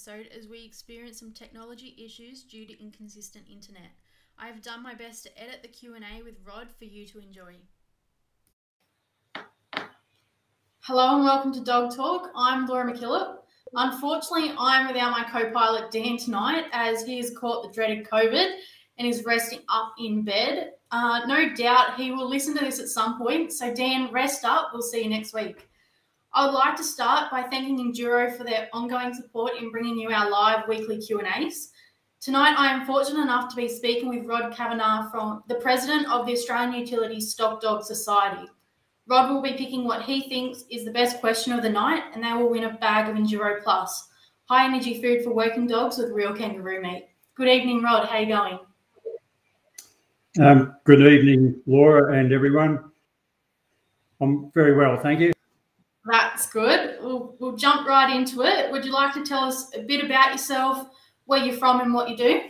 episode as we experience some technology issues due to inconsistent internet. I have done my best to edit the Q&A with Rod for you to enjoy. Hello and welcome to Dog Talk. I'm Laura McKillop. Unfortunately, I'm without my co-pilot Dan tonight as he has caught the dreaded COVID and is resting up in bed. Uh, no doubt he will listen to this at some point. So Dan, rest up. We'll see you next week. I would like to start by thanking Enduro for their ongoing support in bringing you our live weekly Q&As. Tonight, I am fortunate enough to be speaking with Rod Kavanagh, from the president of the Australian Utilities Stock Dog Society. Rod will be picking what he thinks is the best question of the night, and they will win a bag of Enduro Plus, high energy food for working dogs with real kangaroo meat. Good evening, Rod. How are you going? Um, good evening, Laura and everyone. I'm very well, thank you. That's good. We'll, we'll jump right into it. Would you like to tell us a bit about yourself, where you're from, and what you do?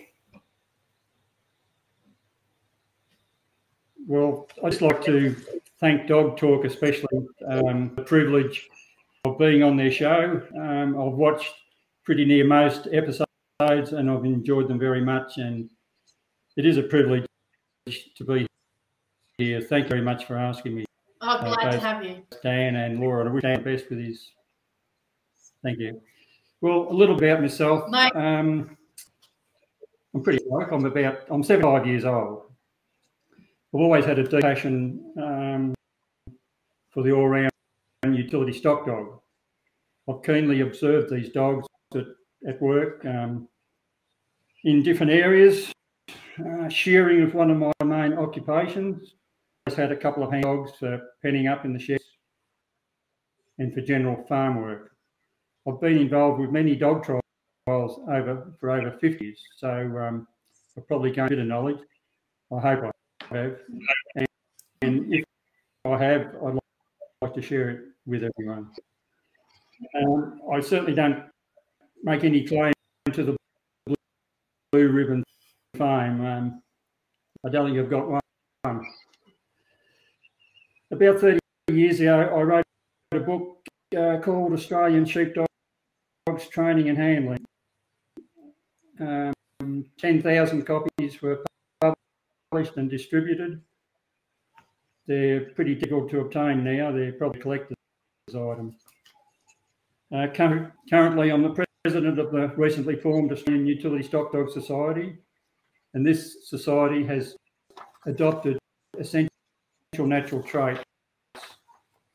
Well, I'd just like to thank Dog Talk, especially um, the privilege of being on their show. Um, I've watched pretty near most episodes and I've enjoyed them very much. And it is a privilege to be here. Thank you very much for asking me. Oh, glad uh, to have you. Dan and Laura. I wish Dan the best with his. Thank you. Well, a little about myself. Um, I'm pretty young. I'm about. I'm 75 years old. I've always had a deep passion um, for the all-round utility stock dog. I've keenly observed these dogs at, at work um, in different areas. Uh, shearing is one of my main occupations. Had a couple of hang dogs for penning up in the sheds and for general farm work. I've been involved with many dog trials over for over 50 years, so um, I've probably gained a bit of knowledge. I hope I have. And, and if I have, I'd like to share it with everyone. Um, I certainly don't make any claim to the blue ribbon fame. Um, I don't think I've got one. About 30 years ago, I wrote a book uh, called Australian Sheepdogs Training and Handling. Um, 10,000 copies were published and distributed. They're pretty difficult to obtain now. They're probably collector's items. Uh, currently, I'm the president of the recently formed Australian Utility Stock Dog Society, and this society has adopted essential natural traits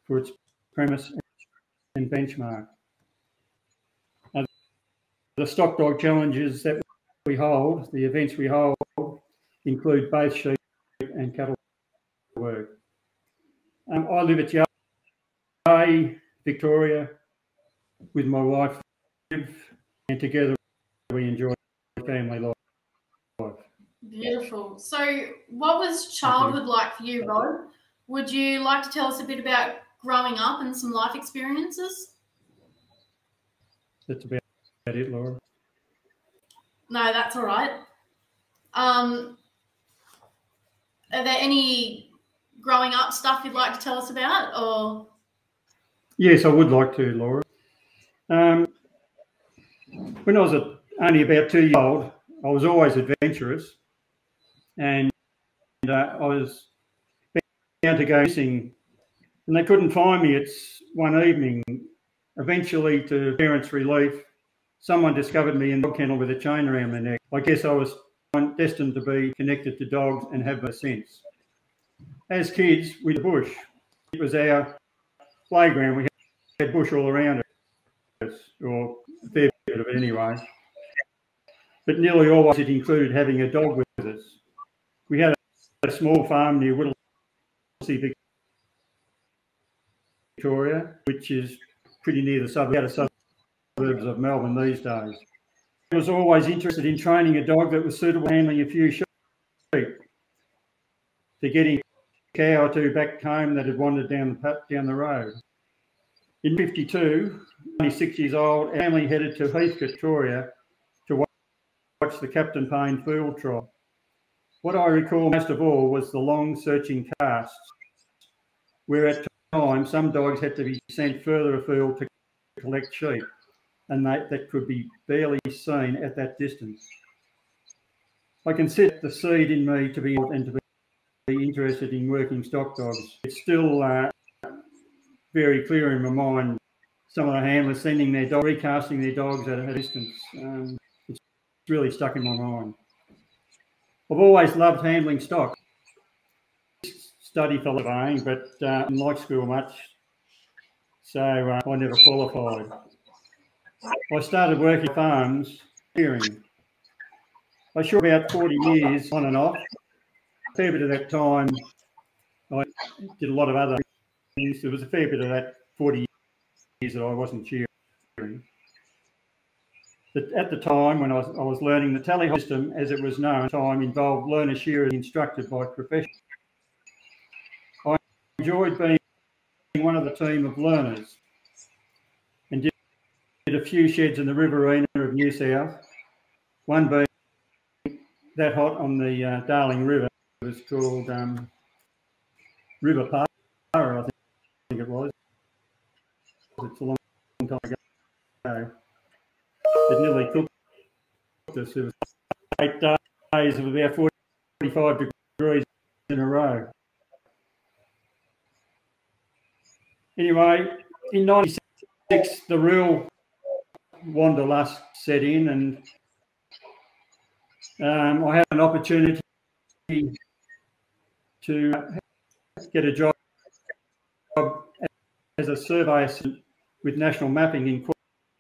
for its premise and benchmark. Uh, the stock dog challenges that we hold, the events we hold, include both sheep and cattle work. Um, I live at Yea, Victoria, with my wife, and together we enjoy family life. Beautiful. So, what was childhood like for you, Rod? Would you like to tell us a bit about growing up and some life experiences? That's about it, Laura. No, that's all right. Um, are there any growing up stuff you'd like to tell us about, or? Yes, I would like to, Laura. Um, when I was a, only about two years old, I was always adventurous, and uh, I was bound to go missing, and they couldn't find me. It's one evening. Eventually, to parents' relief, someone discovered me in the dog kennel with a chain around my neck. I guess I was destined to be connected to dogs and have a sense. As kids, we the bush. It was our playground. We had bush all around us, or a fair bit of it anyway. But nearly always it included having a dog with us. We had a, small farm near Whittlesea, Victoria, which is pretty near the suburbs of Melbourne these days I was always interested in training a dog that was suitable for handling a few sheep. To getting a cow or two back home that had wandered down the down the road. In 52, 96 years old, family headed to Heath, Victoria to watch the Captain Payne field trial. What I recall most of all was the long searching casts, where at times some dogs had to be sent further afield to collect sheep and that could be barely seen at that distance. I can consider the seed in me to be and to be interested in working stock dogs. It's still uh, very clear in my mind. Some of the handlers sending their dog, recasting their dogs at a distance. Um, it's really stuck in my mind. I've always loved handling stock. Study for living, but uh, didn't like school much, so uh, I never qualified. I started working farms, hearing. I shot about 40 years on and off. A fair bit of that time, I did a lot of other things. There was a fair bit of that 40 years that I wasn't shearing. But at the time when I was, I was learning the tally system, as it was known, time involved learner shearers instructed by professionals. I enjoyed being one of the team of learners and did, did a few sheds in the riverina of New South, one being that hot on the uh, Darling River. It was called um, River Park, I think it was. It's a long time ago. It nearly cooked us. It was eight days of about 45 degrees in a row. Anyway, in 96, the real wanderlust set in and um, I had an opportunity to get a job as a surveyor with national mapping in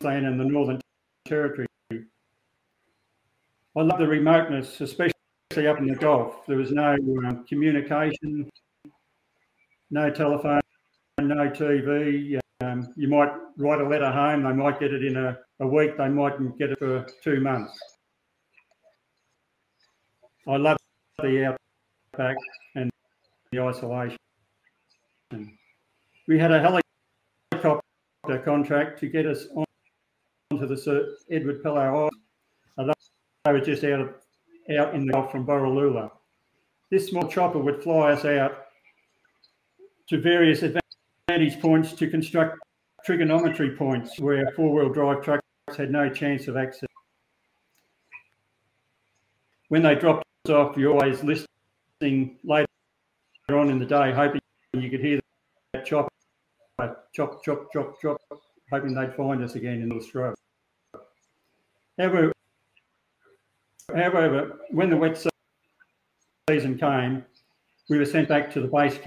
Queensland and the Northern Territory. I love the remoteness, especially up in the Gulf. There was no um, communication, no telephone, no TV. Um, you might write a letter home, they might get it in a, a week, they mightn't get it for two months. I love the outback and the isolation. We had a helicopter contract to get us onto the Sir Edward Pellew Island. They were just out of, out in the Gulf from Borroloola. This small chopper would fly us out to various advantage points to construct trigonometry points where four-wheel drive trucks had no chance of access. When they dropped us off, you're always listening later on in the day, hoping you could hear that chop, chop, chop, chop, chop, hoping they'd find us again in the scrub. However, however, when the wet season came, we were sent back to the base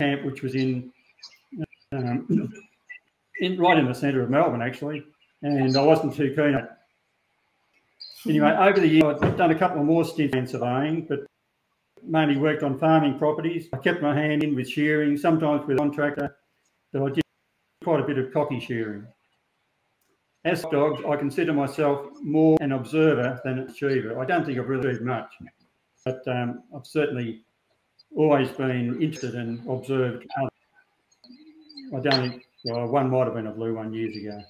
camp, which was in, um, in right in the centre of Melbourne, actually, and I wasn't too keen Anyway, over the years, I've done a couple of more stints in surveying, but mainly worked on farming properties. I kept my hand in with shearing, sometimes with a contractor, but I did quite a bit of cocky shearing. As dogs, I consider myself more an observer than an achiever. I don't think I've really achieved much, but um, I've certainly always been interested and observed. I don't think, well, one might have been a blue one years ago.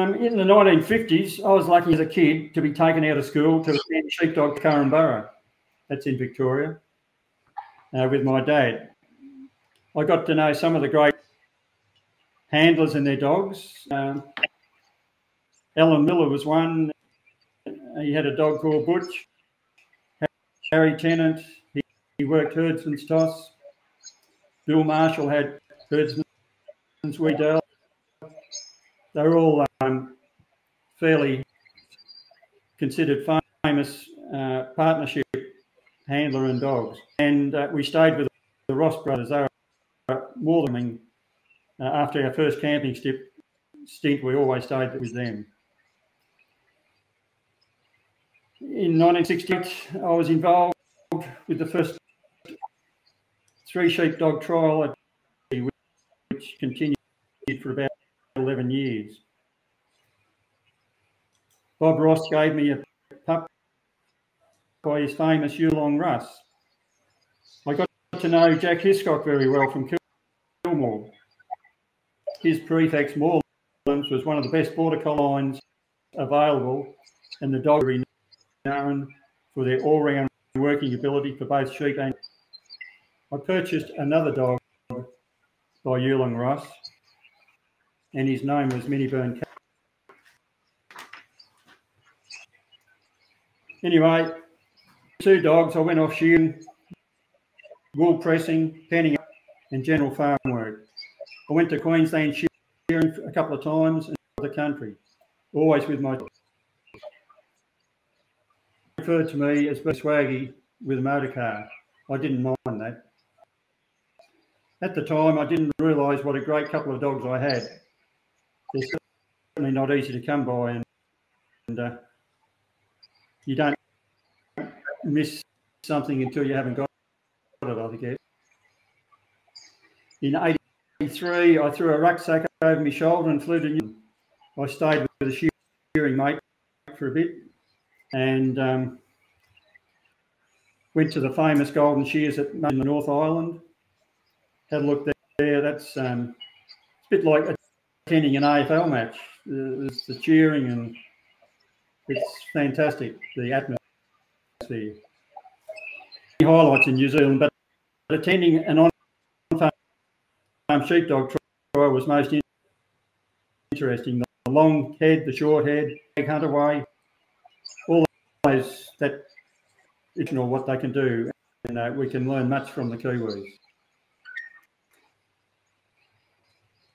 Um, in the 1950s, I was lucky as a kid to be taken out of school to sheepdog Korumburra. That's in Victoria, uh, with my dad. I got to know some of the great handlers and their dogs. Um, Alan Miller was one. He had a dog called Butch. Harry Tennant, he, he worked herdsman's toss. Bill Marshall had herdsman's Weedell. They were all um, fairly considered famous uh, partnership handler and dogs. And uh, we stayed with the Ross brothers. They were more than uh, after our first camping stint, we always stayed with them. In 1968, I was involved with the first three sheepdog trial, which continued for about 11 years. Bob Ross gave me a pup by his famous Yulong Russ. I got to know Jack Hiscock very well from Kilmore. His prefix Moorlands was one of the best border collies available and the dog known for their all-round working ability for both sheep and I purchased another dog by Yulong Russ and his name was Minnieburn. Anyway, two dogs. I went off shooting, wool pressing, penning, and general farm work. I went to Queensland a couple of times in the country, always with my. Referred to me as swaggy with a motor car. I didn't mind that. At the time, I didn't realise what a great couple of dogs I had. They're certainly not easy to come by, and, and uh, you don't miss something until you haven't got it, I guess. In 83, I threw a rucksack over my shoulder and flew to New Zealand. I stayed with a shearing mate for a bit and um, went to the famous Golden Shears at the North Island. Had a look there. That's um, a bit like attending an AFL match. There's the cheering and it's fantastic, the atmosphere. Highlights in New Zealand, but attending an sheepdog trial was most interesting. The long head, the short head, huntaway, all those that you know what they can do, and uh, we can learn much from the Kiwis.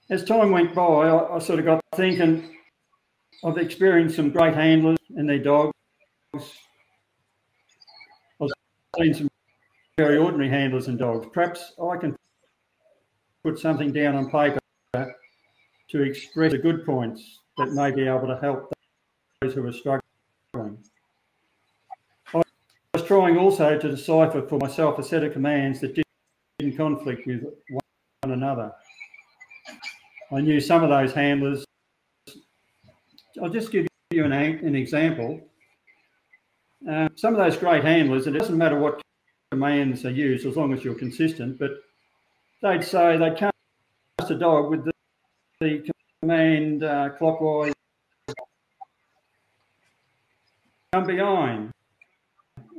As time went by, I, I sort of got thinking I've experienced some great handlers and their dogs. I've seen some very ordinary handlers and dogs. Perhaps I can put something down on paper to express the good points that may be able to help those who are struggling. I was trying also to decipher for myself a set of commands that didn't conflict with one another. I knew some of those handlers. I'll just give you an, an example. Uh, some of those great handlers, and it doesn't matter what commands are used as long as you're consistent, but they'd say they can't cast a dog with the, the command uh, clockwise come behind,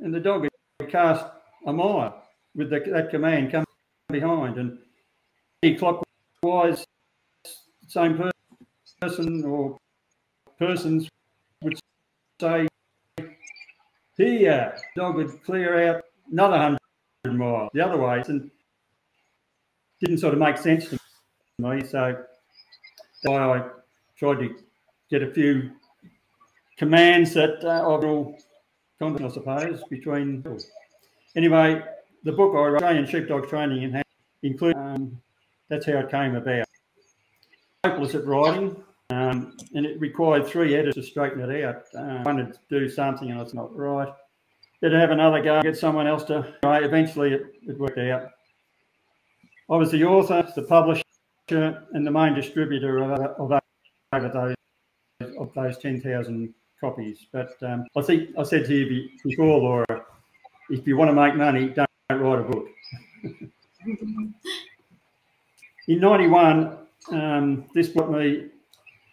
and the dog would cast a mile with the, that command come behind, and clockwise same person or persons would say, here, dog would clear out another hundred miles the other way, and didn't sort of make sense to me. So I tried to get a few commands that uh, overall content, I suppose, between. Anyway, the book I wrote, Australian Sheepdog Training, and include um, that's how it came about. Hopeless at writing, um, and it required three editors to straighten it out. Uh, I wanted to do something, and it's not right. Then have another go, get someone else to. Right, Eventually, it, it worked out. I was the author, the publisher, and the main distributor of, of over those of those ten thousand copies. But um, I think I said to you before, Laura, if you want to make money, don't write a book. In '91, um, this put me.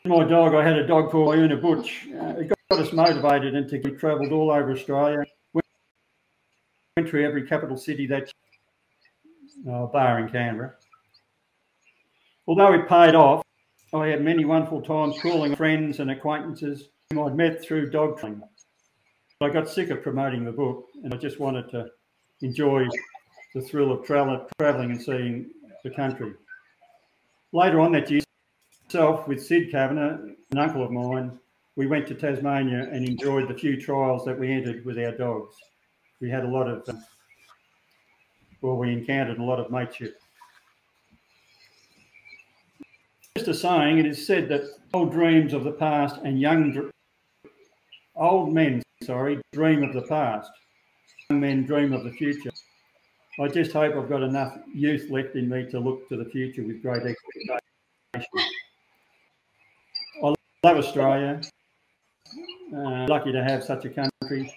My dog, I had a dog called Una Butch. Uh, it got us motivated and to travelled all over Australia went through every capital city that uh, bar in Canberra. Although it paid off, I had many wonderful times calling friends and acquaintances whom I'd met through dog training. I got sick of promoting the book and I just wanted to enjoy the thrill of travel, travelling and seeing the country. Later on that year, myself with Sid Kavanagh, an uncle of mine, we went to Tasmania and enjoyed the few trials that we entered with our dogs we had a lot of, uh, well, we encountered a lot of mateship. Just a saying, it is said that old dreams of the past and young, old men, sorry, dream of the past. Young men dream of the future. I just hope I've got enough youth left in me to look to the future with great expectation. I love Australia. Uh, lucky to have such a country.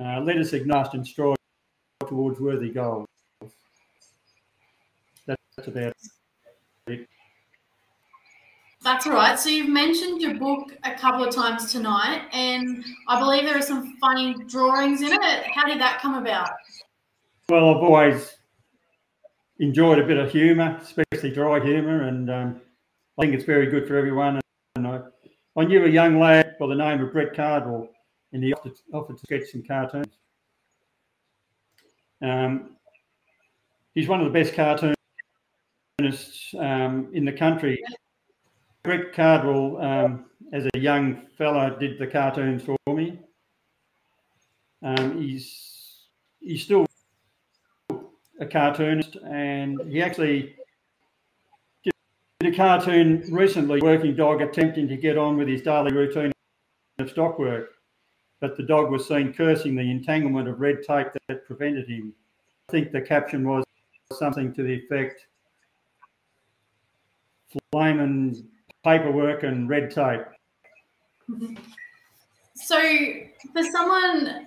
Uh, let us ignite and strive towards worthy goals. That's about it. That's right. So you've mentioned your book a couple of times tonight, and I believe there are some funny drawings in it. How did that come about? Well, I've always enjoyed a bit of humour, especially dry humour, and um, I think it's very good for everyone. And I, I knew a young lad by the name of Brett Cardwell, and he offered, offered to sketch some cartoons. Um, he's one of the best cartoonists um, in the country. Brett Cardwell, um, as a young fellow, did the cartoons for me. Um, he's he's still a cartoonist, and he actually did a cartoon recently, Working Dog attempting to get on with his daily routine of stock work, but the dog was seen cursing the entanglement of red tape that prevented him. I think the caption was something to the effect, flame and paperwork and red tape. So, for someone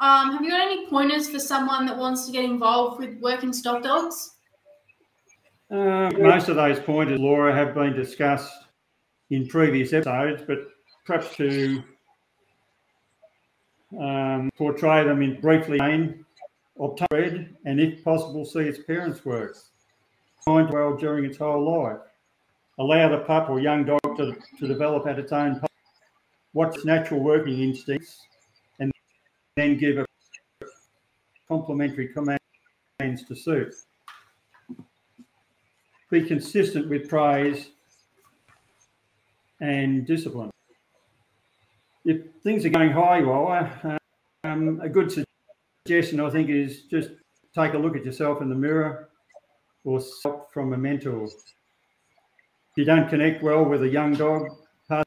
um, have you got any pointers for someone that wants to get involved with working stock dogs? Uh, most of those pointers, Laura, have been discussed in previous episodes, but perhaps to um, portray them in briefly obtain bread, and if possible, see its parents work. Find well during its whole life. Allow the pup or young dog to, to develop at its own pace. Watch its natural working instincts and then give a complementary commands to suit. Be consistent with praise and discipline. If things are going high, well, um, a good suggestion I think is just take a look at yourself in the mirror or stop from a mentor. If you don't connect well with a young dog, pass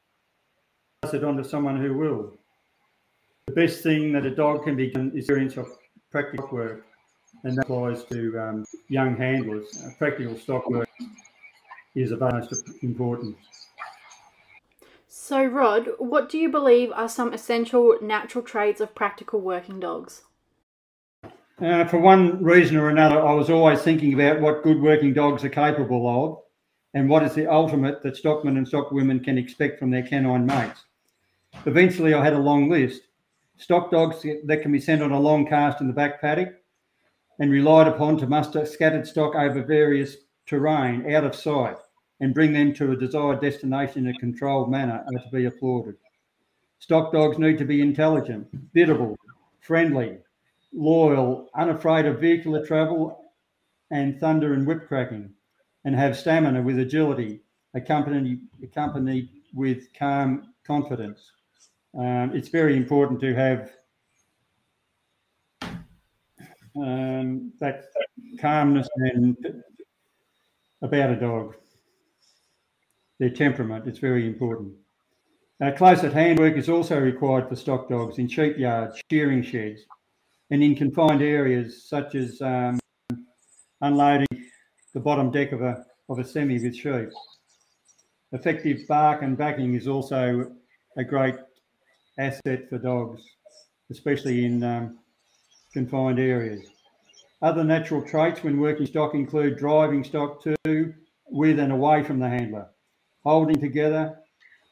it on to someone who will the best thing that a dog can be is experience of practical work, and that applies to um, young handlers. Uh, practical stock work is of most importance. So, Rod, what do you believe are some essential natural traits of practical working dogs? Uh, for one reason or another, I was always thinking about what good working dogs are capable of and what is the ultimate that stockmen and stockwomen can expect from their canine mates. Eventually, I had a long list, stock dogs that can be sent on a long cast in the back paddock and relied upon to muster scattered stock over various terrain out of sight and bring them to a desired destination in a controlled manner are to be applauded. Stock dogs need to be intelligent, biddable, friendly, loyal, unafraid of vehicular travel and thunder and whip cracking, and have stamina with agility, accompanied, accompanied with calm confidence um, it's very important to have um, that calmness and about a dog. Their temperament, it's very important. Uh, close at hand work is also required for stock dogs in sheep yards, shearing sheds, and in confined areas such as um, unloading the bottom deck of a, of a semi with sheep. Effective bark and backing is also a great asset for dogs, especially in um, confined areas. Other natural traits when working stock include driving stock to, with and away from the handler, holding together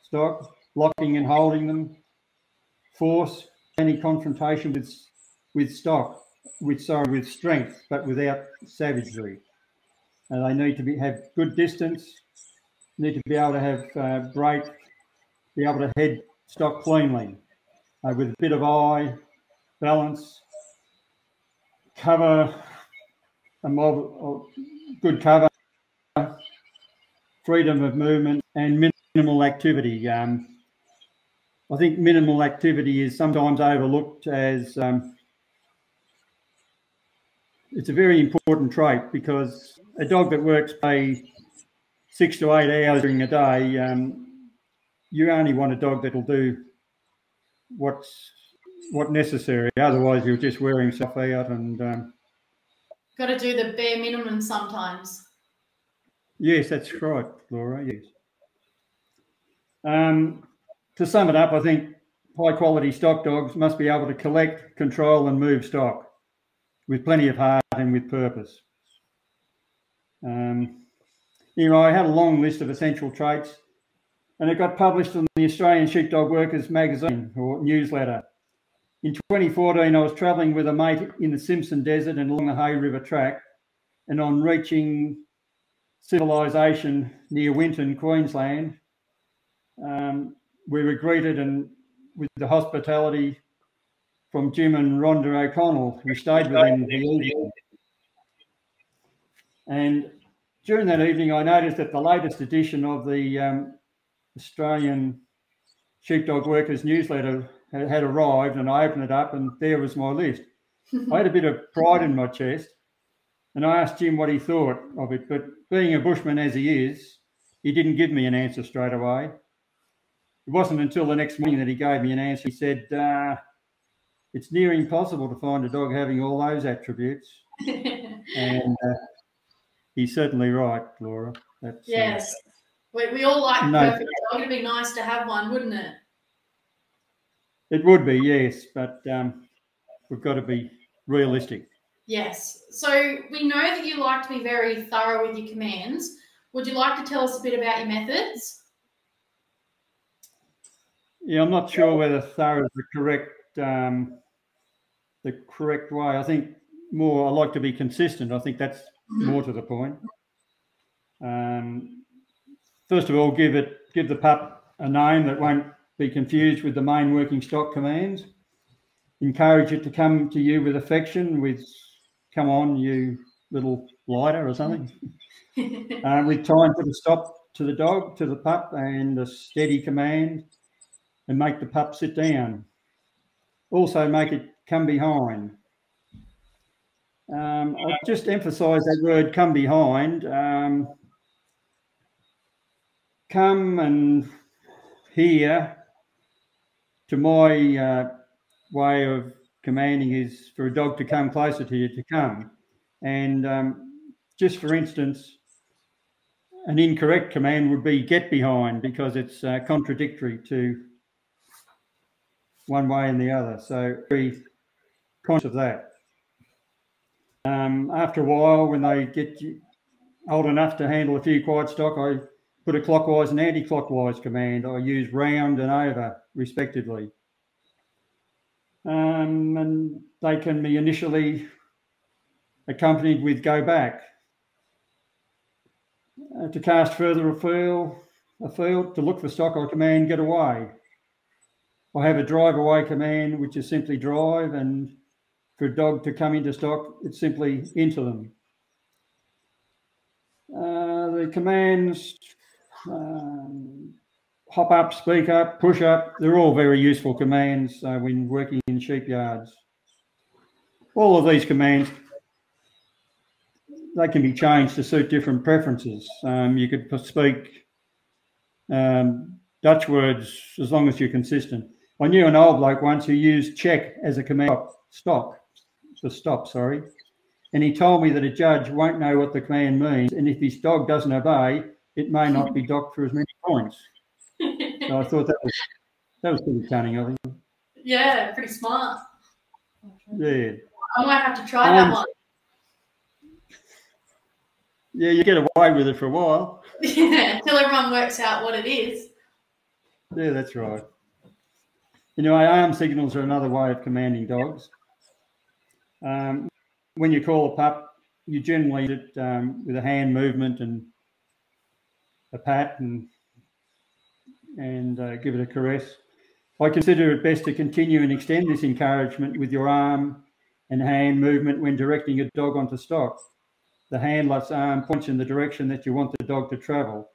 stock, locking and holding them, force, any confrontation with with stock, with sorry, with strength, but without savagery. And they need to be have good distance, need to be able to have uh, break, be able to head stock cleanly uh, with a bit of eye, balance, cover, a mob, good cover, freedom of movement, and minimal activity. Um, I think minimal activity is sometimes overlooked as um, it's a very important trait because a dog that works by six to eight hours during a day, um, you only want a dog that'll do what's what necessary. Otherwise, you're just wearing stuff out and. Um, Got to do the bare minimum sometimes. Yes, that's right, Laura. Yes. Um, to sum it up, I think high quality stock dogs must be able to collect, control, and move stock with plenty of heart and with purpose. Um, you know, I had a long list of essential traits and it got published in the Australian Sheepdog Workers magazine or newsletter. In 2014, I was travelling with a mate in the Simpson Desert and along the Hay River track, and on reaching civilization near Winton, Queensland, um, we were greeted and with the hospitality from Jim and Rhonda O'Connell, who stayed with them the evening. And during that evening, I noticed that the latest edition of the um, Australian Sheepdog Workers newsletter had, had, arrived, and I opened it up, and there was my list. I had a bit of pride in my chest, and I asked Jim what he thought of it. But being a bushman as he is, he didn't give me an answer straight away. It wasn't until the next morning that he gave me an answer. He said, uh, It's near impossible to find a dog having all those attributes. and uh, he's certainly right, Laura. That's, uh, yes. Uh, we, we all like no, perfect dog. It'd be nice to have one, wouldn't it? It would be, yes. But um, we've got to be realistic. Yes. So we know that you like to be very thorough with your commands. Would you like to tell us a bit about your methods? Yeah, I'm not sure whether thorough is the correct um, the correct way. I think more I like to be consistent. I think that's mm-hmm. more to the point. Um, first of all, give it give the pup a name that won't be confused with the main working stock commands. Encourage it to come to you with affection, with "Come on, you little blighter" or something. uh, with time to the stop to the dog, to the pup, and a steady command and make the pup sit down. Also make it come behind. Um, I'll just emphasise that word come behind. Um, come and here to my uh, way of commanding is for a dog to come closer to you to come. And um, just for instance, an incorrect command would be get behind because it's uh, contradictory to one way and the other. So be conscious of that. Um, after a while, when they get old enough to handle a few quiet stock, I put a clockwise and anti-clockwise command. I use round and over, respectively. Um, and they can be initially accompanied with go back. Uh, to cast further afield, afield, to look for stock, or command get away. I have a drive away command, which is simply drive, and for a dog to come into stock, it's simply into them. Uh, the commands um, hop up, speak up, push up, they're all very useful commands uh, when working in sheep yards. All of these commands, they can be changed to suit different preferences. Um, you could speak um, Dutch words as long as you're consistent. I knew an old bloke once who used check as a command stop, to stop, sorry. And he told me that a judge won't know what the command means. And if his dog doesn't obey, it may not be docked for as many points. So I thought that was that was pretty cunning of him. Yeah, pretty smart. Yeah. I might have to try um, that one. Yeah, you get away with it for a while. Yeah, until everyone works out what it is. Yeah, that's right. Anyway, arm signals are another way of commanding dogs. Um, when you call a pup, you generally do it um, with a hand movement and a pat and and uh, give it a caress. I consider it best to continue and extend this encouragement with your arm and hand movement when directing a dog onto stock. The handler's arm points in the direction that you want the dog to travel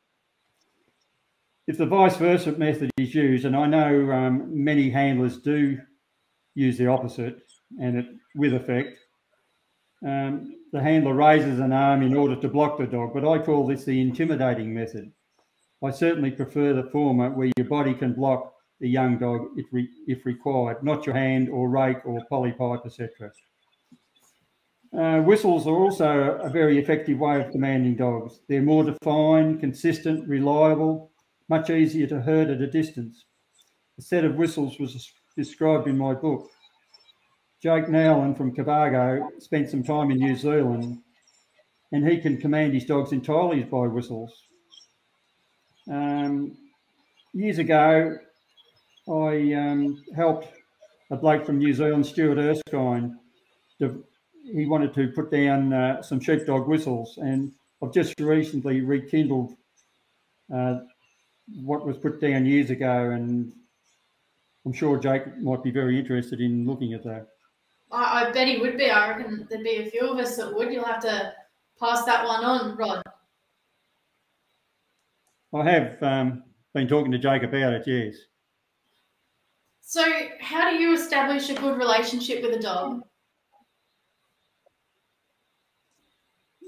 if the vice versa method is used, and I know um, many handlers do use the opposite and it with effect, um, the handler raises an arm in order to block the dog, but I call this the intimidating method. I certainly prefer the former where your body can block the young dog if, re if required, not your hand or rake or polypipe, etc. Uh, whistles are also a very effective way of commanding dogs. They're more defined, consistent, reliable, much easier to herd at a distance. A set of whistles was described in my book. Jake Nowlan from Cobargo spent some time in New Zealand and he can command his dogs entirely by whistles. Um, years ago, I um, helped a bloke from New Zealand, Stuart Erskine. To, he wanted to put down uh, some sheepdog whistles, and I've just recently rekindled uh, what was put down years ago, and I'm sure Jake might be very interested in looking at that. I, I bet he would be. I reckon there'd be a few of us that would. You'll have to pass that one on, Rod. I have um, been talking to Jake about it, yes. So, how do you establish a good relationship with a dog?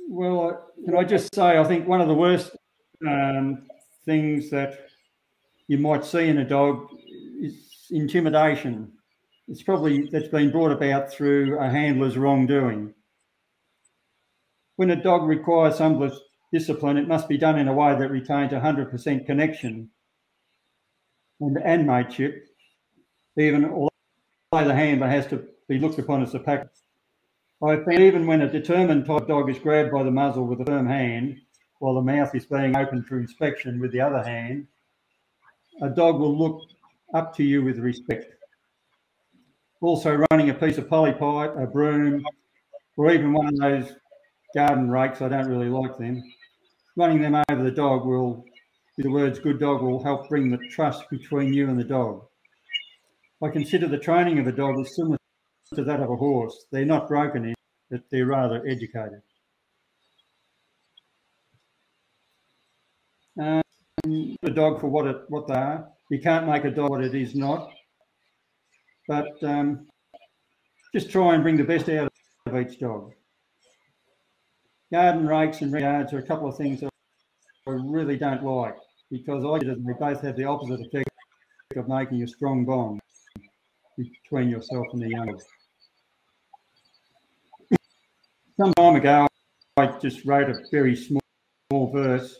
Well, can I just say, I think one of the worst um, things that you might see in a dog is intimidation. It's probably that's been brought about through a handler's wrongdoing. When a dog requires some discipline, it must be done in a way that retains 100% connection and, and mateship even although the handler has to be looked upon as a pack. I even when a determined type dog is grabbed by the muzzle with a firm hand, while the mouth is being opened for inspection with the other hand, a dog will look up to you with respect. Also, running a piece of polypipe, a broom, or even one of those garden rakes, I don't really like them. Running them over the dog will, with the words good dog, will help bring the trust between you and the dog. I consider the training of a dog as similar to that of a horse. They're not broken in, but they're rather educated. Um, a dog for what it what they are. You can't make a dog what it is not. But um, just try and bring the best out of each dog. Garden rakes and yards are a couple of things that I really don't like because I they both have the opposite effect of making a strong bond between yourself and the young. Some time ago, I just wrote a very small, small verse.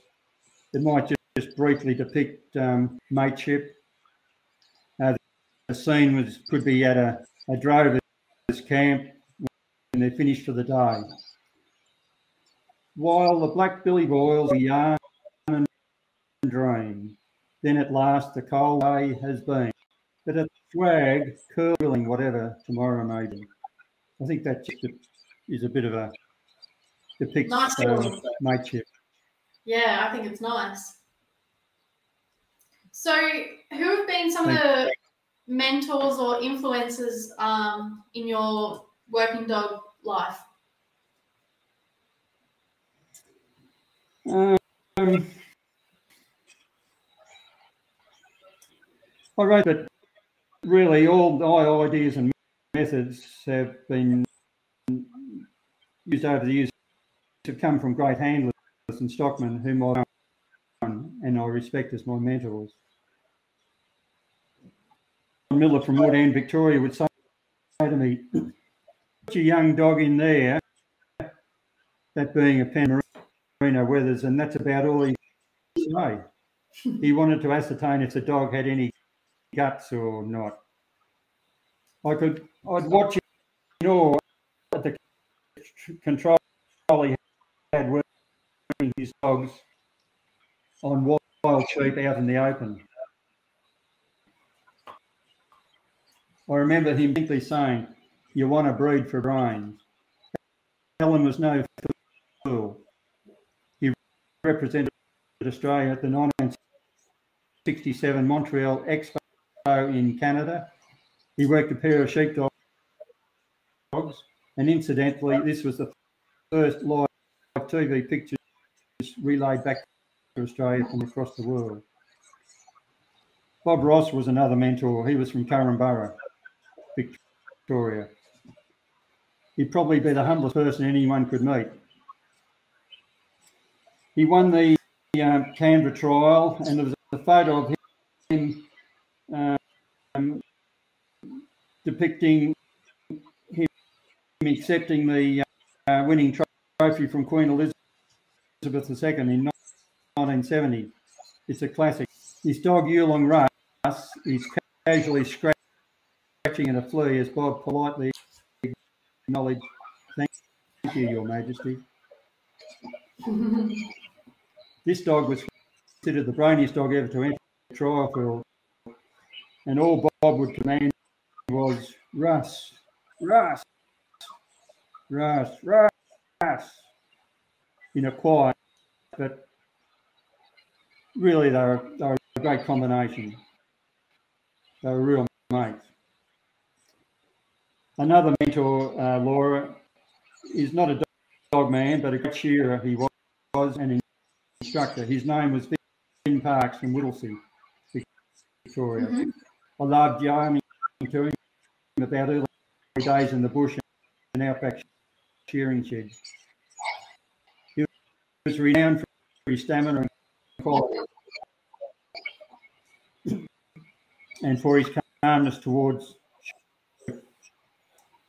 It might just, just briefly depict um, mateship. Uh, the scene was could be at a, a drover's camp when they're finished for the day. While the black billy boils the yarn and dream, then at last the cold day has been. But at swag, curling, whatever, tomorrow maybe. I think that just is a bit of a depicts nice um, mateship. Yeah, I think it's nice. So, who have been some Thank of the mentors or influences um, in your working dog life? Um, I wrote that really all my ideas and methods have been used over the years to come from great handlers and stockmen whom I've and I respect as my mentors. Miller from Woodend, Victoria would say to me, put your young dog in there, that being a Pan Merino Wethers, and that's about all he say. He wanted to ascertain if the dog had any guts or not. I could, I'd watch you know, at the control he had working his dogs on wild sheep out in the open. I remember him simply saying, you want to breed for brains. Alan was no fool. Represented Australia at the 1967 Montreal Expo in Canada. He worked a pair of sheepdogs, and incidentally, this was the first live TV pictures relayed back to Australia from across the world. Bob Ross was another mentor. He was from Korumburra, Victoria. He'd probably be the humblest person anyone could meet. He won the um, Canberra trial, and there was a photo of him um, depicting him accepting the uh, winning trophy from Queen Elizabeth II in 1970. It's a classic. His dog Yulong Russ is casually scratching at a flea as Bob politely acknowledged, Thank you, Your Majesty. this dog was considered the brainiest dog ever to enter the trial field and all Bob would command was Russ, Russ, Russ, Russ, Russ, in a quiet, but really they're, they're a great combination. They're real mates. Another mentor, uh, Laura, is not a dog man, but a great shearer he was, was an instructor. His name was Vin Parks from Whittlesea, Victoria. Mm-hmm. I loved yarning to him about early days in the bush and outback shearing shed. He was renowned for his stamina and quality, and for his calmness towards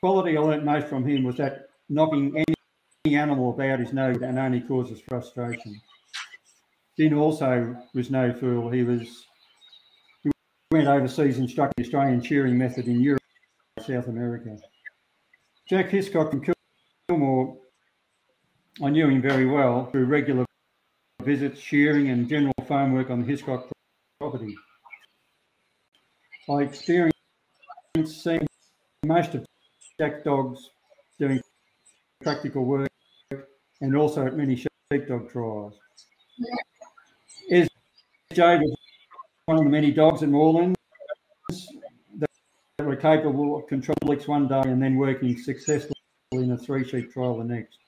quality I learnt most from him was that knocking any animal about is no and only causes frustration. Dean also was no fool. He was he went overseas and struck the Australian shearing method in Europe, South America. Jack Hiscock from Kilmore, I knew him very well through regular visits, shearing, and general farm work on the Hiscock property. I experienced seeing most of Jack dogs doing practical work and also at many sheepdog trials. Is Jade was one of the many dogs in Moreland that were capable of controlling X one day and then working successfully in a three sheep trial the next.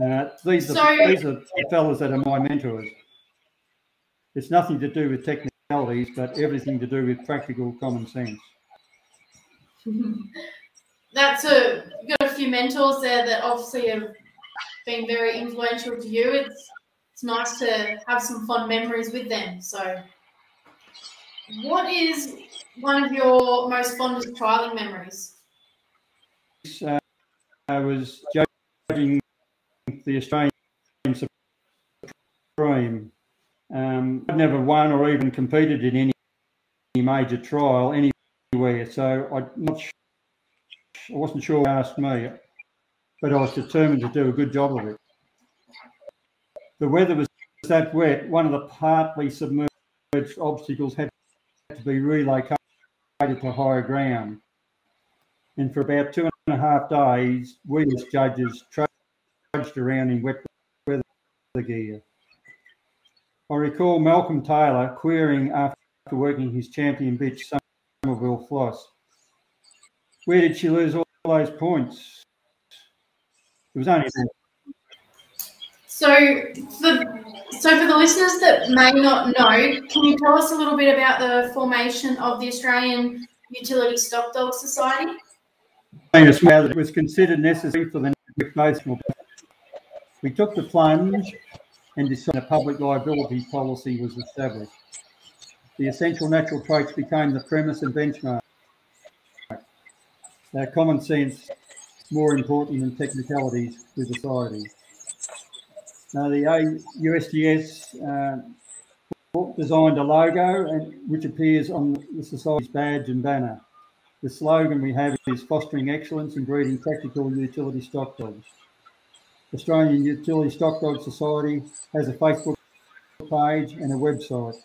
Uh, these, are, so, these are the fellas that are my mentors. It's nothing to do with technicalities, but everything to do with practical common sense. That's a you've got a few mentors there that obviously have been very influential to you. It's it's nice to have some fun memories with them. So, what is one of your most fondest trialing memories? Uh, I was judging the Australian Supreme. Um, I'd never won or even competed in any major trial anywhere, so I'm not sure, I wasn't sure asked me, but I was determined to do a good job of it. The weather was that wet, one of the partly submerged obstacles had to be relocated to higher ground. And for about two and a half days, we as judges trudged around in wet weather gear. I recall Malcolm Taylor querying after working his champion bitch Somerville Floss. Where did she lose all those points? It was only. So, for, so for the listeners that may not know, can you tell us a little bit about the formation of the Australian Utility Stock Dog Society? It was considered necessary for the national. We took the plunge and decided a public liability policy was established. The essential natural traits became the premise and benchmark. Our common sense more important than technicalities with society. Now, the USDS uh, designed a logo and, which appears on the Society's badge and banner. The slogan we have is fostering excellence and breeding practical utility stock dogs. Australian Utility Stock Dog Society has a Facebook page and a website.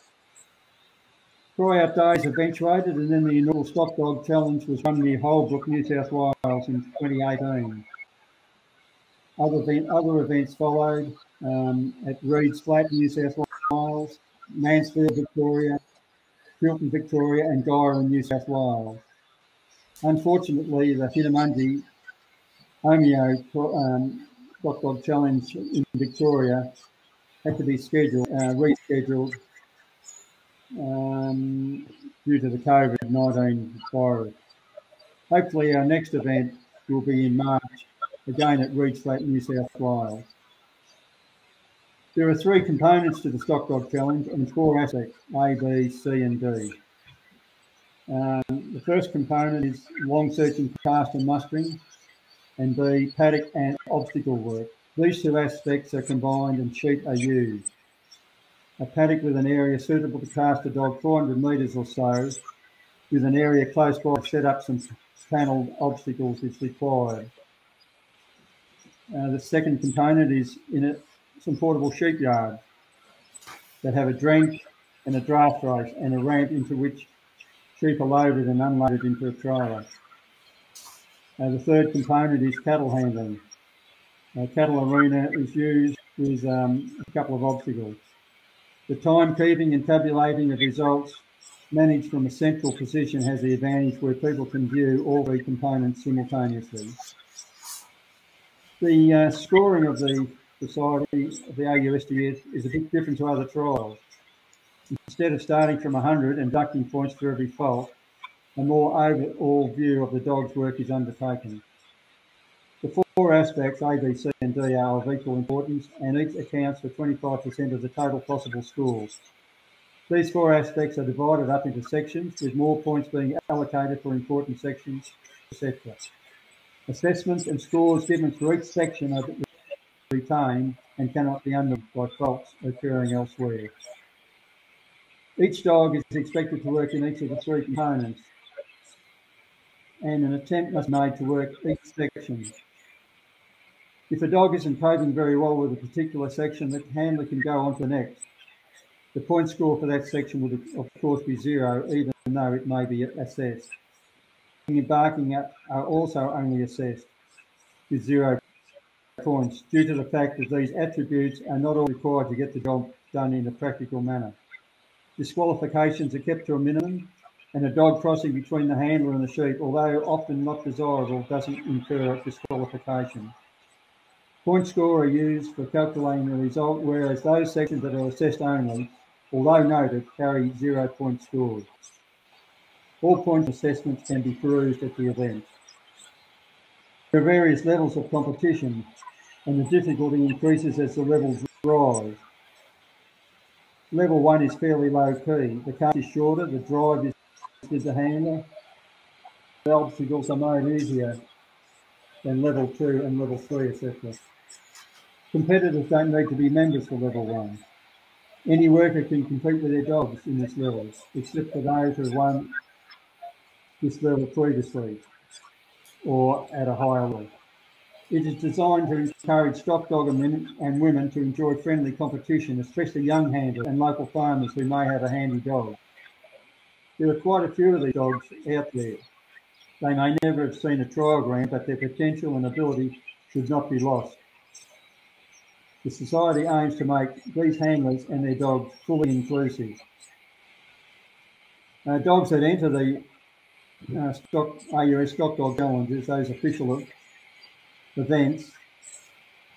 Tryout days eventuated, and then the inaugural Stock Dog Challenge was run near Holbrook, New South Wales in 2018. Other, event, other events followed um, at Reeds Flat, New South Wales, Mansfield, Victoria, Hilton, Victoria, and Guyra in New South Wales. Unfortunately, the Hinnomunjie Omeo um, Stock Dog Challenge in Victoria had to be scheduled, uh, rescheduled um, due to the COVID 19 virus. Hopefully, our next event will be in March, again at Reeds Flat, New South Wales. There are three components to the Stock Dog Challenge and four aspects A, B, C, and D. Um, the first component is long searching, cast, and mustering, and B, paddock and obstacle work. These two aspects are combined and sheep are used a paddock with an area suitable to cast a dog 400 metres or so, with an area close by to set up some panelled obstacles if required. Uh, the second component is in some portable sheep yards that have a drench and a draft race and a ramp into which sheep are loaded and unloaded into a trailer. Uh, the third component is cattle handling, uh, cattle arena is used with um, a couple of obstacles. The timekeeping and tabulating of results managed from a central position has the advantage where people can view all the components simultaneously. The uh, scoring of the society of the AUSDS is a bit different to other trials. Instead of starting from 100 and ducting points for every fault, a more overall view of the dog's work is undertaken. The four aspects, A, B, C and D, are of equal importance and each accounts for 25% of the total possible scores. These four aspects are divided up into sections with more points being allocated for important sections, etc. Assessments and scores given for each section are retained and cannot be undone by faults occurring elsewhere. Each dog is expected to work in each of the three components and an attempt must be made to work each section. If a dog isn't coping very well with a particular section, the handler can go on to the next. The point score for that section would, of course, be zero, even though it may be assessed. And barking are also only assessed with zero points due to the fact that these attributes are not all required to get the job done in a practical manner. Disqualifications are kept to a minimum, and a dog crossing between the handler and the sheep, although often not desirable, doesn't incur disqualification. Point score are used for calculating the result, whereas those sections that are assessed only, although noted, carry zero point scores. All point assessments can be perused at the event. There are various levels of competition, and the difficulty increases as the levels rise. Level one is fairly low key. The cart is shorter, the drive is with the handler. The obstacles are made easier than level two and level three, etc. Competitors don't need to be members for level one. Any worker can compete with their dogs in this level, except for those who won this level previously or at a higher level. It is designed to encourage stock dog and women, and women to enjoy friendly competition, especially young handlers and local farmers who may have a handy dog. There are quite a few of these dogs out there. They may never have seen a trial ground, but their potential and ability should not be lost. The Society aims to make these handlers and their dogs fully inclusive. Uh, dogs that enter the uh, stock, AUS Stock Dog Challenges, those official events,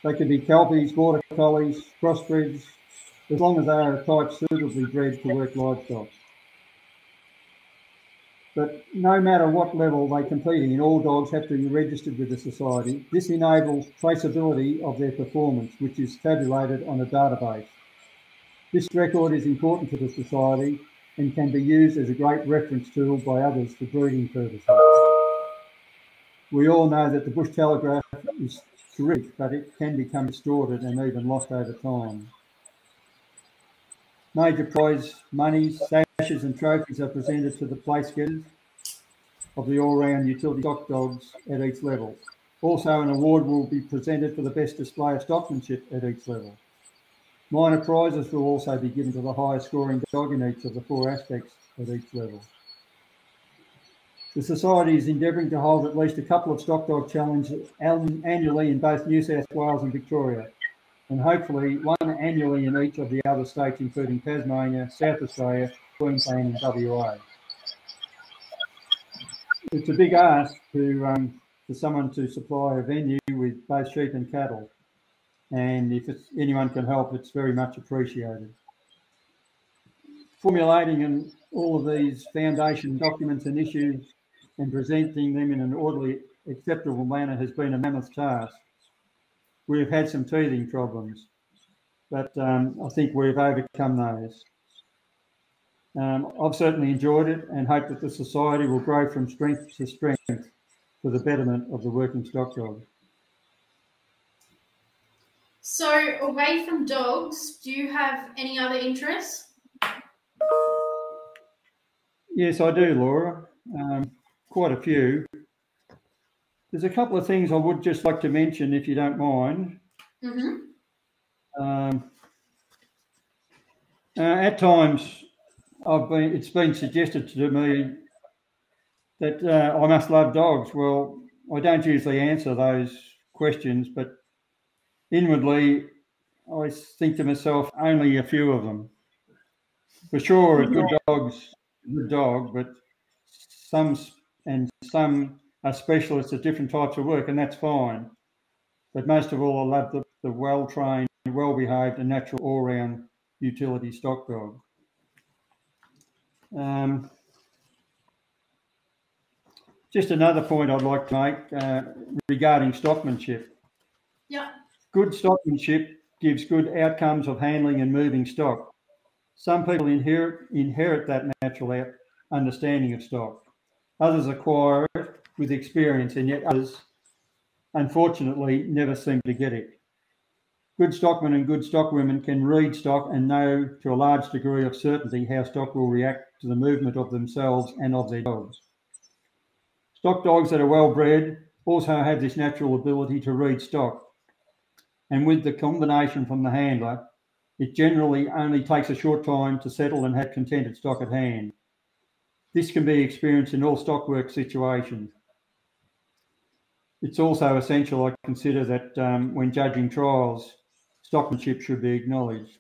they could be Kelpies, Border Collies, Crossbreds, as long as they are a type suitably bred to work livestock. But no matter what level they compete in, all dogs have to be registered with the Society. This enables traceability of their performance, which is tabulated on a database. This record is important to the Society and can be used as a great reference tool by others for breeding purposes. We all know that the Bush Telegraph is terrific, but it can become distorted and even lost over time. Major prize monies, sashes and trophies are presented to the place getters of the all-round utility stock dogs at each level. Also, an award will be presented for the best display of stockmanship at each level. Minor prizes will also be given to the highest scoring dog in each of the four aspects at each level. The Society is endeavouring to hold at least a couple of stock dog challenges annually in both New South Wales and Victoria and hopefully one annually in each of the other states, including Tasmania, South Australia, Queensland, and WA. It's a big ask to um, for someone to supply a venue with both sheep and cattle, and if anyone can help, it's very much appreciated. Formulating and all of these foundation documents and issues and presenting them in an orderly, acceptable manner has been a mammoth task we've had some teething problems, but um, I think we've overcome those. Um, I've certainly enjoyed it and hope that the society will grow from strength to strength for the betterment of the working stock dog. So, away from dogs, do you have any other interests? Yes, I do, Laura. Um, quite a few. There's a couple of things I would just like to mention, if you don't mind. Mm-hmm. Um, uh, at times, I've been it's been suggested to me that uh, I must love dogs. Well, I don't usually answer those questions, but inwardly, I think to myself, only a few of them. For sure, good dog's good dog, but some and some are specialists at different types of work, and that's fine. But most of all, I love the, the well trained, well behaved, and natural all round utility stock dog. Um, just another point I'd like to make uh, regarding stockmanship. Yeah. Good stockmanship gives good outcomes of handling and moving stock. Some people inherit inherit that natural understanding of stock. Others acquire it with experience, and yet others, unfortunately, never seem to get it. Good stockmen and good stockwomen can read stock and know to a large degree of certainty how stock will react to the movement of themselves and of their dogs. Stock dogs that are well bred also have this natural ability to read stock. And with the combination from the handler, it generally only takes a short time to settle and have contented stock at hand. This can be experienced in all stockwork situations. It's also essential, I consider, that um, when judging trials, stockmanship should be acknowledged.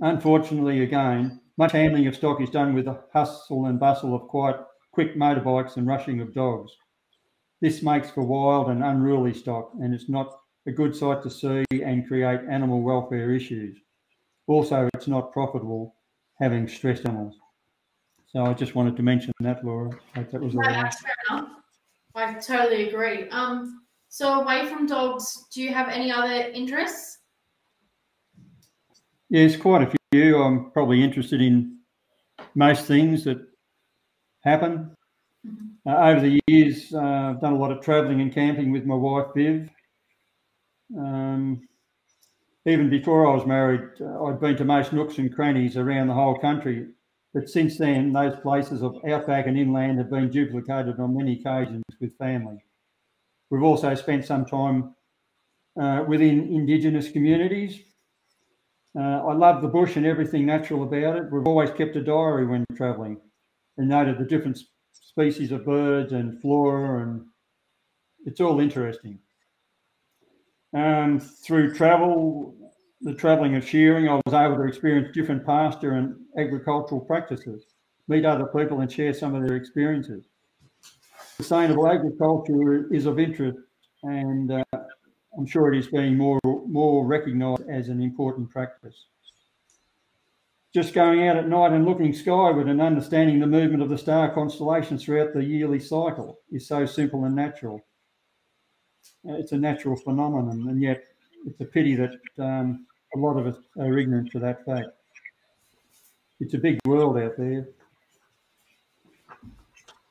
Unfortunately, again, much handling of stock is done with the hustle and bustle of quite quick motorbikes and rushing of dogs. This makes for wild and unruly stock, and it's not a good sight to see and create animal welfare issues. Also, it's not profitable having stressed animals. So I just wanted to mention that, Laura. Hope that was that's fair enough. I totally agree. Um, so away from dogs, do you have any other interests? Yes, quite a few. I'm probably interested in most things that happen. Mm-hmm. Uh, over the years, uh, I've done a lot of travelling and camping with my wife Viv. Um, even before I was married, uh, I'd been to most nooks and crannies around the whole country. But since then, those places of outback and inland have been duplicated on many occasions with family. We've also spent some time uh, within Indigenous communities. Uh, I love the bush and everything natural about it. We've always kept a diary when travelling and noted the different species of birds and flora, and it's all interesting. Um, through travel, the travelling of shearing, I was able to experience different pasture and agricultural practices, meet other people, and share some of their experiences. Sustainable agriculture is of interest, and uh, I'm sure it is being more more recognised as an important practice. Just going out at night and looking skyward and understanding the movement of the star constellations throughout the yearly cycle is so simple and natural it's a natural phenomenon, and yet it's a pity that um, a lot of us are ignorant to that fact. It's a big world out there.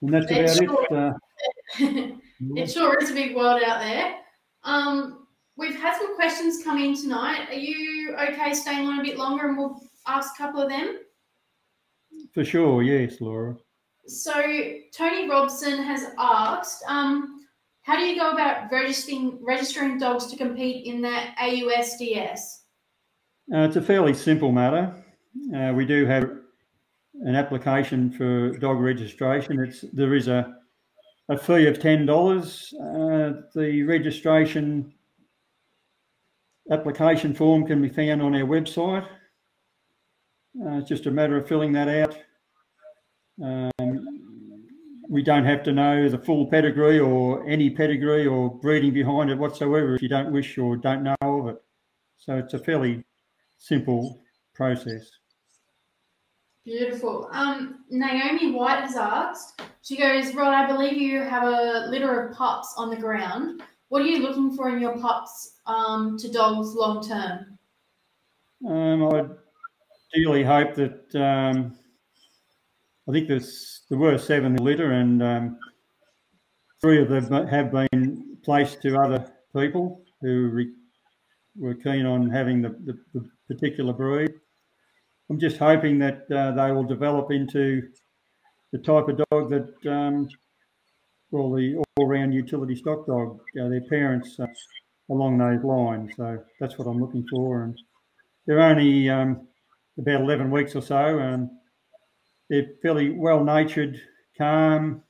And that's about sure, it. Uh, it sure is a big world out there. Um, we've had some questions come in tonight. Are you okay staying on a bit longer and we'll ask a couple of them? For sure, yes, Laura. So Tony Robson has asked, um, how do you go about registering registering dogs to compete in the AUSDS? Uh, it's a fairly simple matter. Uh, we do have an application for dog registration. It's there is a a fee of ten dollars. Uh, the registration application form can be found on our website. Uh, it's just a matter of filling that out. Um, we don't have to know the full pedigree or any pedigree or breeding behind it whatsoever if you don't wish or don't know of it. So it's a fairly simple process. Beautiful. Um, Naomi White has asked, she goes, Rod, I believe you have a litter of pups on the ground. What are you looking for in your pups um, to dogs long term? Um, I ideally hope that um, I think there's there were seven litter, and um, three of them have been placed to other people who re- were keen on having the, the, the, particular breed. I'm just hoping that uh, they will develop into the type of dog that, um, well, the all-round utility stock dog. Uh, their parents uh, along those lines. So that's what I'm looking for, and they're only um, about 11 weeks or so. and they're fairly well natured, calm.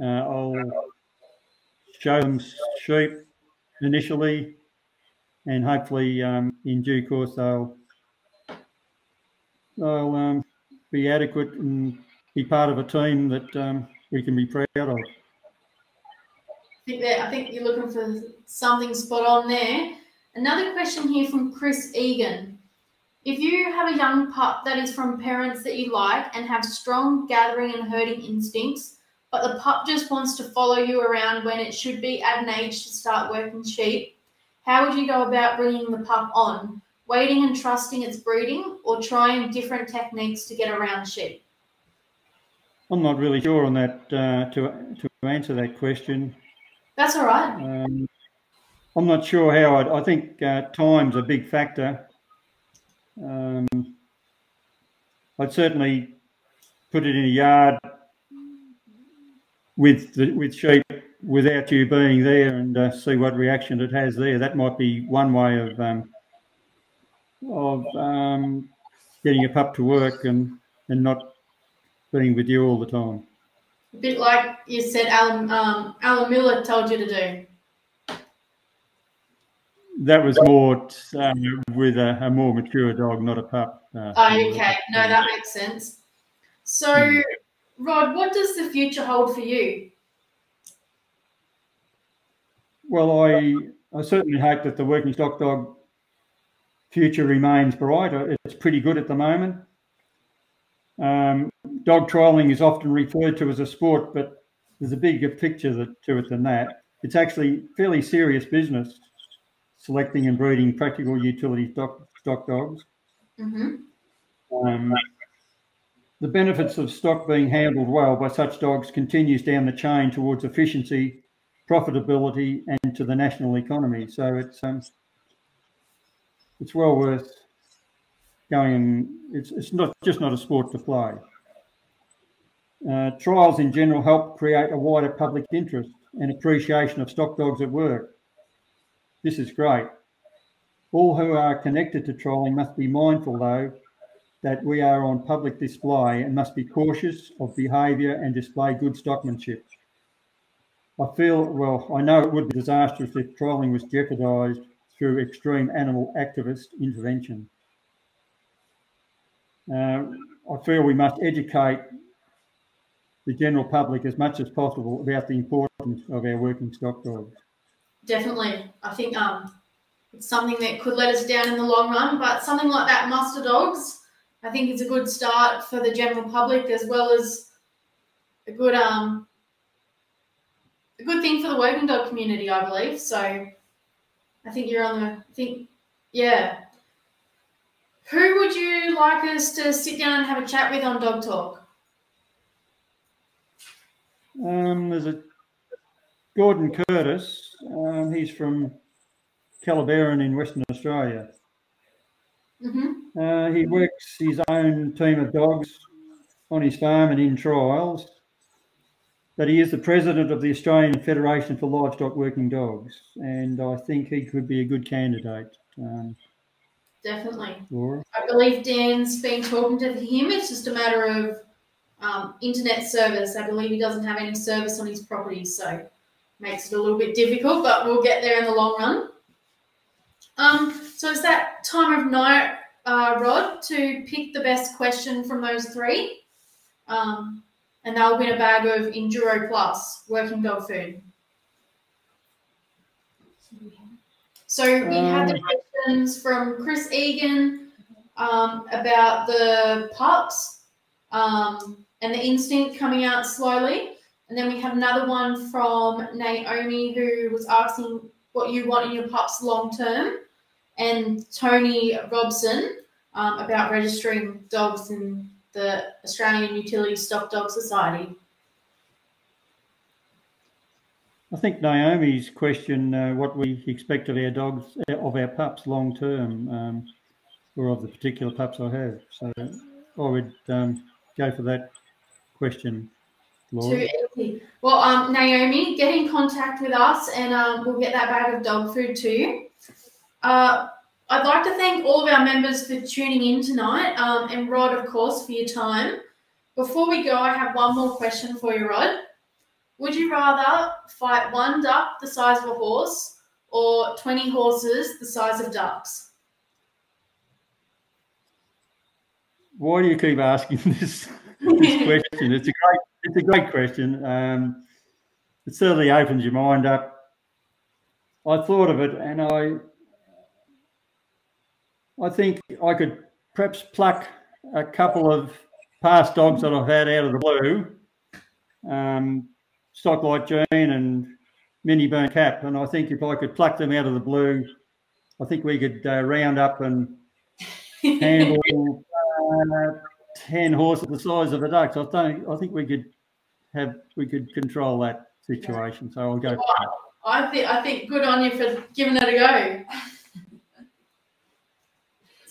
Uh, I'll show them sheep initially, and hopefully um, in due course they'll they'll um, be adequate and be part of a team that um, we can be proud of. I think that I think you're looking for something spot on there. Another question here from Chris Egan. If you have a young pup that is from parents that you like and have strong gathering and herding instincts, but the pup just wants to follow you around when it should be at an age to start working sheep, how would you go about bringing the pup on? Waiting and trusting its breeding or trying different techniques to get around sheep? I'm not really sure on that uh, to, to answer that question. That's all right. Um, I'm not sure how I'd, I think uh, time's a big factor. Um, I'd certainly put it in a yard with the, with sheep without you being there and uh, see what reaction it has there. That might be one way of um, of um, getting a pup to work and and not being with you all the time. A bit like you said, Alan um, Alan Miller told you to do. That was more uh, with a, a, more mature dog, not a pup. Uh, oh, okay. No, that makes sense. So, mm. Rod, what does the future hold for you? Well, I I certainly hope that the working stock dog future remains bright. It's pretty good at the moment. Um, dog trialing is often referred to as a sport, but there's a bigger picture to it than that. It's actually fairly serious business selecting and breeding practical utility stock, stock dogs. Mm-hmm. Um, the benefits of stock being handled well by such dogs continues down the chain towards efficiency, profitability, and to the national economy. So it's um, it's well worth going. And it's it's not just not a sport to play. Uh, trials in general help create a wider public interest and appreciation of stock dogs at work. This is great. All who are connected to trialling must be mindful, though, that we are on public display and must be cautious of behaviour and display good stockmanship. I feel, well, I know it would be disastrous if trialling was jeopardised through extreme animal activist intervention. Uh, I feel we must educate the general public as much as possible about the importance of our working stock dogs. Definitely. I think um, it's something that could let us down in the long run, but something like that, muster dogs, I think it's a good start for the general public as well as a good um, a good thing for the working dog community, I believe. So I think you're on the I think yeah. Who would you like us to sit down and have a chat with on Dog Talk? Um, there's a Gordon Curtis. Um, he's from Kellerberrin in Western Australia. Mm-hmm. Uh, he works his own team of dogs on his farm and in trials. But he is the president of the Australian Federation for Livestock Working Dogs, and I think he could be a good candidate. Um, Definitely. Laura? I believe Dan's been talking to him. It's just a matter of um, internet service. I believe he doesn't have any service on his property, so makes it a little bit difficult, but we'll get there in the long run. Um, so it's that time of night, uh, Rod, to pick the best question from those three. Um, and they'll win a bag of Enduro Plus working dog food. So we had the um, questions from Chris Egan um, about the pups um, and the instinct coming out slowly. And then we have another one from Naomi who was asking what you want in your pups long term. And Tony Robson um, about registering dogs in the Australian Utility Stock Dog Society? I think Naomi's question, uh, what we expect of our dogs, of our pups long term, um, or of the particular pups I have. So I would um, go for that question. Laura. Too easy. Well, um, Naomi, get in contact with us and um, we'll get that bag of dog food to you. Uh, I'd like to thank all of our members for tuning in tonight, um, and Rod, of course, for your time. Before we go, I have one more question for you, Rod. Would you rather fight one duck the size of a horse or 20 horses the size of ducks? Why do you keep asking this, this question? It's a great, it's a great question. Um, it certainly opens your mind up. I thought of it, and I, I think I could perhaps pluck a couple of past dogs that I've had out of the blue, um, Stocklight Gene and Mini Burn Cap, and I think if I could pluck them out of the blue, I think we could uh, round up and handle uh, ten horses the size of a duck. So I think I think we could have we could control that situation. So I'll go. I think I think good on you for giving it a go.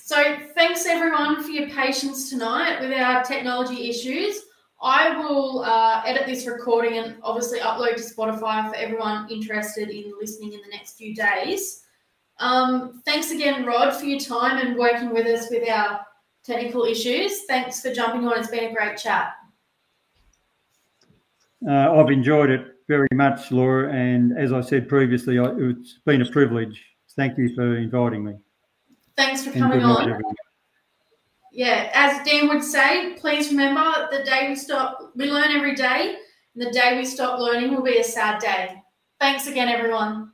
So thanks everyone for your patience tonight with our technology issues. I will uh, edit this recording and obviously upload to Spotify for everyone interested in listening in the next few days. Um, thanks again, Rod, for your time and working with us with our technical issues. Thanks for jumping on. It's been a great chat. Uh, I've enjoyed it very much, Laura. And as I said previously, I, it's been a privilege. Thank you for inviting me. Thanks for coming on. Yeah, as Dan would say, please remember the day we stop, we learn every day, and the day we stop learning will be a sad day. Thanks again, everyone.